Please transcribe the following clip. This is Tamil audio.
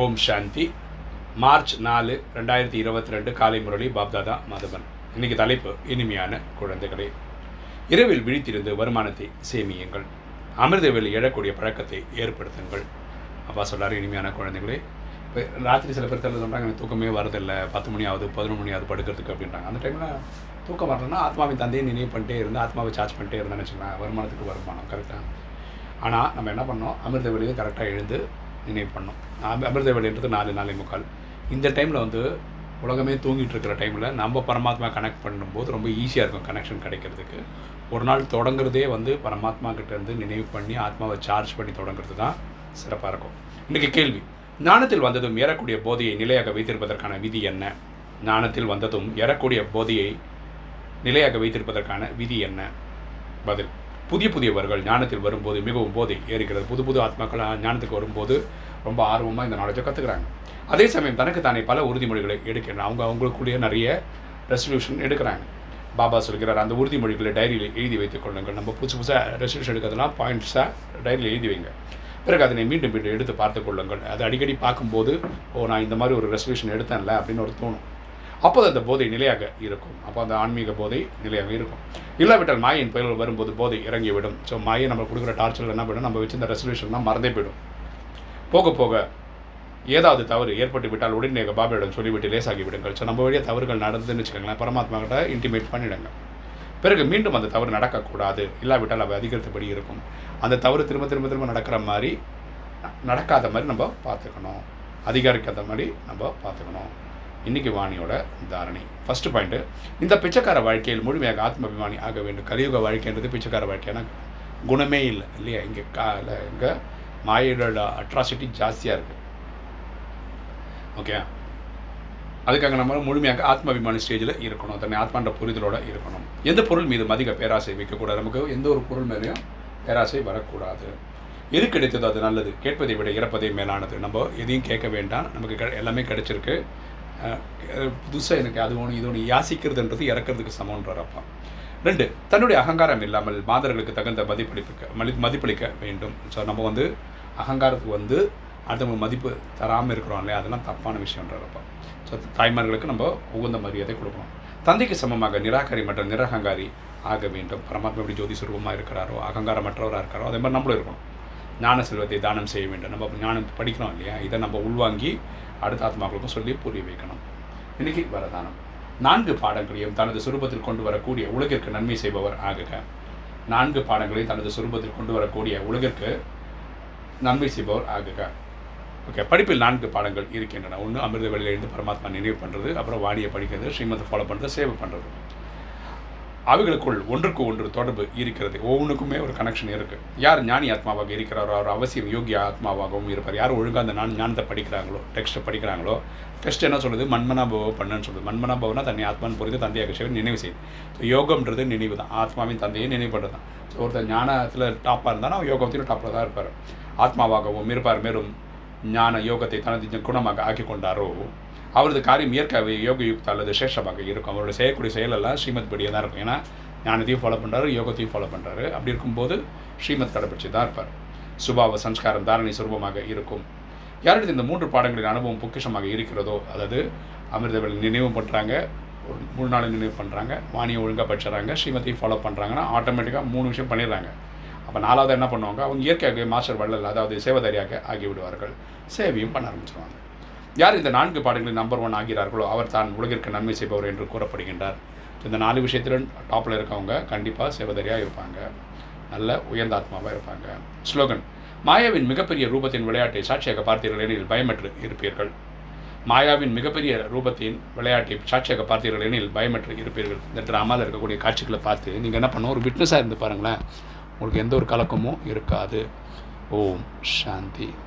ஓம் சாந்தி. மார்ச் நாலு ரெண்டாயிரத்தி இருபத்தி ரெண்டு காலை முரளி பாப்தாதா மதுபன் இன்னைக்கு தலைப்பு இனிமையான குழந்தைகளே. இரவில் விழித்திருந்து வருமானத்தை சேமியுங்கள். அமிர்தவேலி எழக்கூடிய பழக்கத்தை ஏற்படுத்துங்கள். அப்பா சொல்கிறார் இனிமையான குழந்தைகளே. இப்போ ராத்திரி சில பேர் தெரியல சொல்கிறாங்க எனக்கு தூக்கமே வரதில்லை. பத்து மணி ஆகுது பதினொன்று மணி ஆகுது படுக்கிறதுக்கு அப்படின்றாங்க. அந்த டைமில் தூக்கம் வரலன்னா ஆத்மாவின் தந்தையை நினைவு பண்ணிட்டே இருந்து ஆத்மாவை சார்ஜ் பண்ணிட்டே இருந்தேன்னு வச்சுக்கலாம் வருமானத்துக்கு வருமானம் கரெக்டாக ஆனால் நம்ம என்ன பண்ணோம் அமிர்த வெளியே கரெக்டாக எழுந்து நினைவு பண்ணோம். அம- அமிர்த நாலு நாலே முக்கால். இந்த டைமில் வந்து உலகமே தூங்கிட்டு இருக்கிற டைமில் நம்ம பரமாத்மா கனெக்ட் பண்ணும்போது ரொம்ப ஈஸியாக இருக்கும் கனெக்ஷன் கிடைக்கிறதுக்கு. ஒரு நாள் தொடங்குறதே வந்து பரமாத்மா கிட்டேருந்து நினைவு பண்ணி ஆத்மாவை சார்ஜ் பண்ணி தொடங்குறது தான் சிறப்பாக இருக்கும். இன்றைக்கி கேள்வி. ஞானத்தில் வந்ததும் ஏறக்கூடிய போதையை நிலையாக வைத்திருப்பதற்கான விதி என்ன? ஞானத்தில் வந்ததும் ஏறக்கூடிய போதையை நிலையாக வைத்திருப்பதற்கான விதி என்ன? பதில். புதிய புதியவர்கள் ஞானத்தில் வரும்போது மிகவும் போதை ஏறுகிறது. புது புது ஆத்மாக்கள் ஞானத்துக்கு வரும்போது ரொம்ப ஆர்வமாக இந்த நாலேஜை கற்றுக்குறாங்க அதே சமயம் தனக்கு தானே பல உறுதிமொழிகளை எடுக்கிறாங்க அவங்க அவங்களுக்குள்ளேயே நிறைய ரெசல்யூஷன் எடுக்கிறாங்க. பாபா சொல்கிறார் அந்த உறுதிமொழிகளை டைரியில் எழுதி வைத்துக் கொள்ளுங்கள். நம்ம புதுசு புதுசாக ரெசல்யூஷன் எடுக்கிறதுலாம் பாயிண்ட்ஸாக டைரியில் எழுதி வைங்க. பிறகு அதனை மீண்டும் மீண்டும் எடுத்து பார்த்து கொள்ளுங்கள். அது அடிக்கடி பார்க்கும்போது ஓ நான் இந்த மாதிரி ஒரு ரெசல்யூஷன் எடுத்தேன்ல அப்படின்னு ஒரு தோணும். அப்போது அந்த போதை நிலையாக இருக்கும். அப்போ அந்த ஆன்மீக போதை நிலையாக இருக்கும். இல்லாவிட்டால் மாயின் புயல்கள் வரும்போது போதை இறங்கிவிடும். ஸோ மாயை நம்ம கொடுக்குற டார்ச்சரில் என்ன பண்ணும்? நம்ம வச்சிருந்த ரெசல்யூஷன்லாம் மறந்தே போயிடும். போக போக ஏதாவது தவறு ஏற்பட்டு விட்டால் உடனே பாபாவிடம் சொல்லிவிட்டு லேசாகி விடுங்கள். ஸோ நம்ம வழியாக தவறுகள் நடந்ததுன்னு வச்சுக்கோங்களேன். பரமாத்மா கிட்ட இன்டிமேட் பண்ணிவிடுங்க பிறகு மீண்டும் அந்த தவறு நடக்கக்கூடாது. இல்லாவிட்டால் அவை அதிகரித்தபடி இருக்கும். அந்த தவறு திரும்ப திரும்ப திரும்ப நடக்கிற மாதிரி நடக்காத மாதிரி நம்ம பார்த்துக்கணும். அதிகரிக்காத மாதிரி நம்ம பார்த்துக்கணும். இன்னைக்கு வாணியோட தாரணை. ஃபஸ்ட்டு பாயிண்ட்டு இந்த பிச்சைக்கார வாழ்க்கையில் முழுமையாக ஆத்மாபிமானி ஆக வேண்டும். கலியுக வாழ்க்கைன்றது பிச்சைக்கார வாழ்க்கையான குணமே இல்லை இல்லையா? இங்கே கால இங்கே மாயோட அட்ராசிட்டி ஜாஸ்தியாக இருக்குது ஓகே அதுக்காக நம்ம முழுமையாக ஆத்மாபிமான ஸ்டேஜில் இருக்கணும். தன்னை ஆத்மான்ற புரிதலோடு இருக்கணும். எந்த பொருள் மீது அதிக பேராசை வைக்கக்கூடாது. நமக்கு எந்த ஒரு பொருள் மேலேயும் பேராசை வரக்கூடாது. எது கிடைத்ததோ அது நல்லது. கேட்பதை விட இறப்பதே மேலானது. நம்ம எதையும் கேட்க வேண்டாம். நமக்கு எல்லாமே கிடைச்சிருக்கு. புதுசாக எனக்கு அது ஒன்று இது ஒன்று யாசிக்கிறதுன்றது இறக்கிறதுக்கு சமன்றார் அப்பா. ரெண்டு தன்னுடைய அகங்காரம் இல்லாமல் மாதர்களுக்கு தகுந்த மதிப்பளிக்க மதி மதிப்பளிக்க வேண்டும். ஸோ நம்ம வந்து அகங்காரத்துக்கு வந்து அடுத்தவங்க மதிப்பு தராமல் இருக்கிறோம் இல்லையா? அதெல்லாம் தப்பான விஷயம்ன்றப்பா ஸோ தாய்மார்களுக்கு நம்ம உகந்த மரியாதை கொடுக்கணும். தந்தைக்கு சமமாக நிராகரி மற்றும் நிரகங்காரி ஆக வேண்டும். பரமாத்மா எப்படி ஜோதி சுரூபமாக இருக்கிறாரோ அகங்காரமற்றவராக இருக்காரோ அதே மாதிரி நம்மளும் இருக்கணும். ஞான செல்வத்தை தானம் செய்ய வேண்டும். நம்ம ஞானம் படிக்கிறோம் இல்லையா? இதை நம்ம உள்வாங்கி அடுத்த ஆத்மாக்களுக்கும் சொல்லி புரிய வைக்கணும். இன்னைக்கு வரதானம். நான்கு பாடங்களையும் தனது சுரூபத்தில் கொண்டு வரக்கூடிய உலகிற்கு நன்மை செய்பவர் ஆகுக. நான்கு பாடங்களையும் தனது சுரூபத்தில் கொண்டு வரக்கூடிய உலகிற்கு நன்மை செய்பவர் ஆகுக. ஓகே படிப்பில் நான்கு பாடங்கள் இருக்கின்றன. ஒன்று அமிர்த வெளியிலிருந்து பரமாத்மா நினைவு பண்ணுறது அப்புறம் வாணியை படிக்கிறது ஸ்ரீமத்தை ஃபாலோ பண்ணுறது சேவை பண்ணுறது அவைகளுக்குள் ஒன்றுக்கு ஒன்று தொடர்பு இருக்கிறது. ஒவ்வொன்றுக்குமே ஒரு கனெக்ஷன் இருக்குது யார் ஞானி ஆத்மாவாக இருக்கிறாரோ அவர் அவசியம் யோகிய ஆத்மாவாகவும் இருப்பார். யார் ஒழுங்காக அந்த நான் ஞானத்தை படிக்கிறாங்களோ டெக்ஸ்ட்டை படிக்கிறாங்களோ டெக்ஸ்ட் என்ன சொல்லுது? மன்மனாபவ பண்ணுன்னு சொல்லுது. மன்மனாபவனா தன்னை ஆத்மான்னு புரிந்து தந்தையாக சிவன் நினைவு செய்யுது ஸோ யோகம்ன்றது நினைவு தான். ஆத்மாவின் தந்தையை நினைவு பண்ணுறது தான். ஸோ ஒருத்தர் ஞானத்தில் டாப்பாக இருந்தாலும் அவர் யோகத்திலும் டாப்பில் தான் இருப்பார். ஆத்மாவாகவும் இருப்பார். மேலும் ஞான யோகத்தை தனது குணமாக ஆக்கி கொண்டாரோ அவரது காரியம் இயற்கை யோக யுக்த அல்லது சேஷமாக இருக்கும். அவரோட செய்யக்கூடிய செயலெல்லாம் ஸ்ரீமத் படியே தான் இருக்கும். ஏன்னா ஞானத்தையும் ஃபாலோ பண்ணுறாரு யோகத்தையும் ஃபாலோ பண்ணுறாரு அப்படி இருக்கும்போது ஸ்ரீமத் கடைபிடிச்சு தான் இருப்பார். சுபாவ சம்ஸ்காரம் தாரணை சுரூபமாக இருக்கும். யாரிடத்து இந்த மூன்று பாடங்களின் அனுபவம் பொக்கிஷமாக இருக்கிறதோ அதாவது அமிர்தவெளி நினைவு பண்ணுறாங்க ஒரு மூணு நாள் நினைவு பண்ணுறாங்க வாணியை ஒழுங்காக படிச்சுறாங்க ஸ்ரீமத்தையும் ஃபாலோ பண்ணுறாங்கன்னா ஆட்டோமேட்டிக்காக மூணு விஷயம் பண்ணிடுறாங்க. அப்போ நாலாவது என்ன பண்ணுவாங்க? அவங்க இயற்கையாக மாஸ்டர் வள்ளல் அதாவது சேவதாரியாக ஆகிவிடுவார்கள். சேவையும் பண்ண ஆரம்பிச்சிருவாங்க. யார் இந்த நான்கு பாடங்களில் நம்பர் ஒன் ஆகிறார்களோ அவர் தான் உலகிற்கு நன்மை செய்பவர் என்று கூறப்படுகின்றார். இந்த நாலு விஷயத்தில் டாப்பில் இருக்கவங்க கண்டிப்பாக சேவதரியாக இருப்பாங்க. நல்ல உயர்ந்த ஆத்மாவாக இருப்பாங்க. ஸ்லோகன் மாயாவின் மிகப்பெரிய ரூபத்தின் விளையாட்டை சாட்சியாக பார்த்தீர்கள் எனில் பயமற்று இருப்பீர்கள். மாயாவின் மிகப்பெரிய ரூபத்தின் விளையாட்டை சாட்சியாக பார்த்தீர்கள் எனில் பயமற்று இருப்பீர்கள். இந்த ட்ராமாவில் இருக்கக்கூடிய காட்சிகளை பார்த்து நீங்கள் என்ன பண்ணணும்? ஒரு விட்னஸாக இருந்து பாருங்களேன். உங்களுக்கு எந்த ஒரு கலக்கமும் இருக்காது. ஓம் சாந்தி.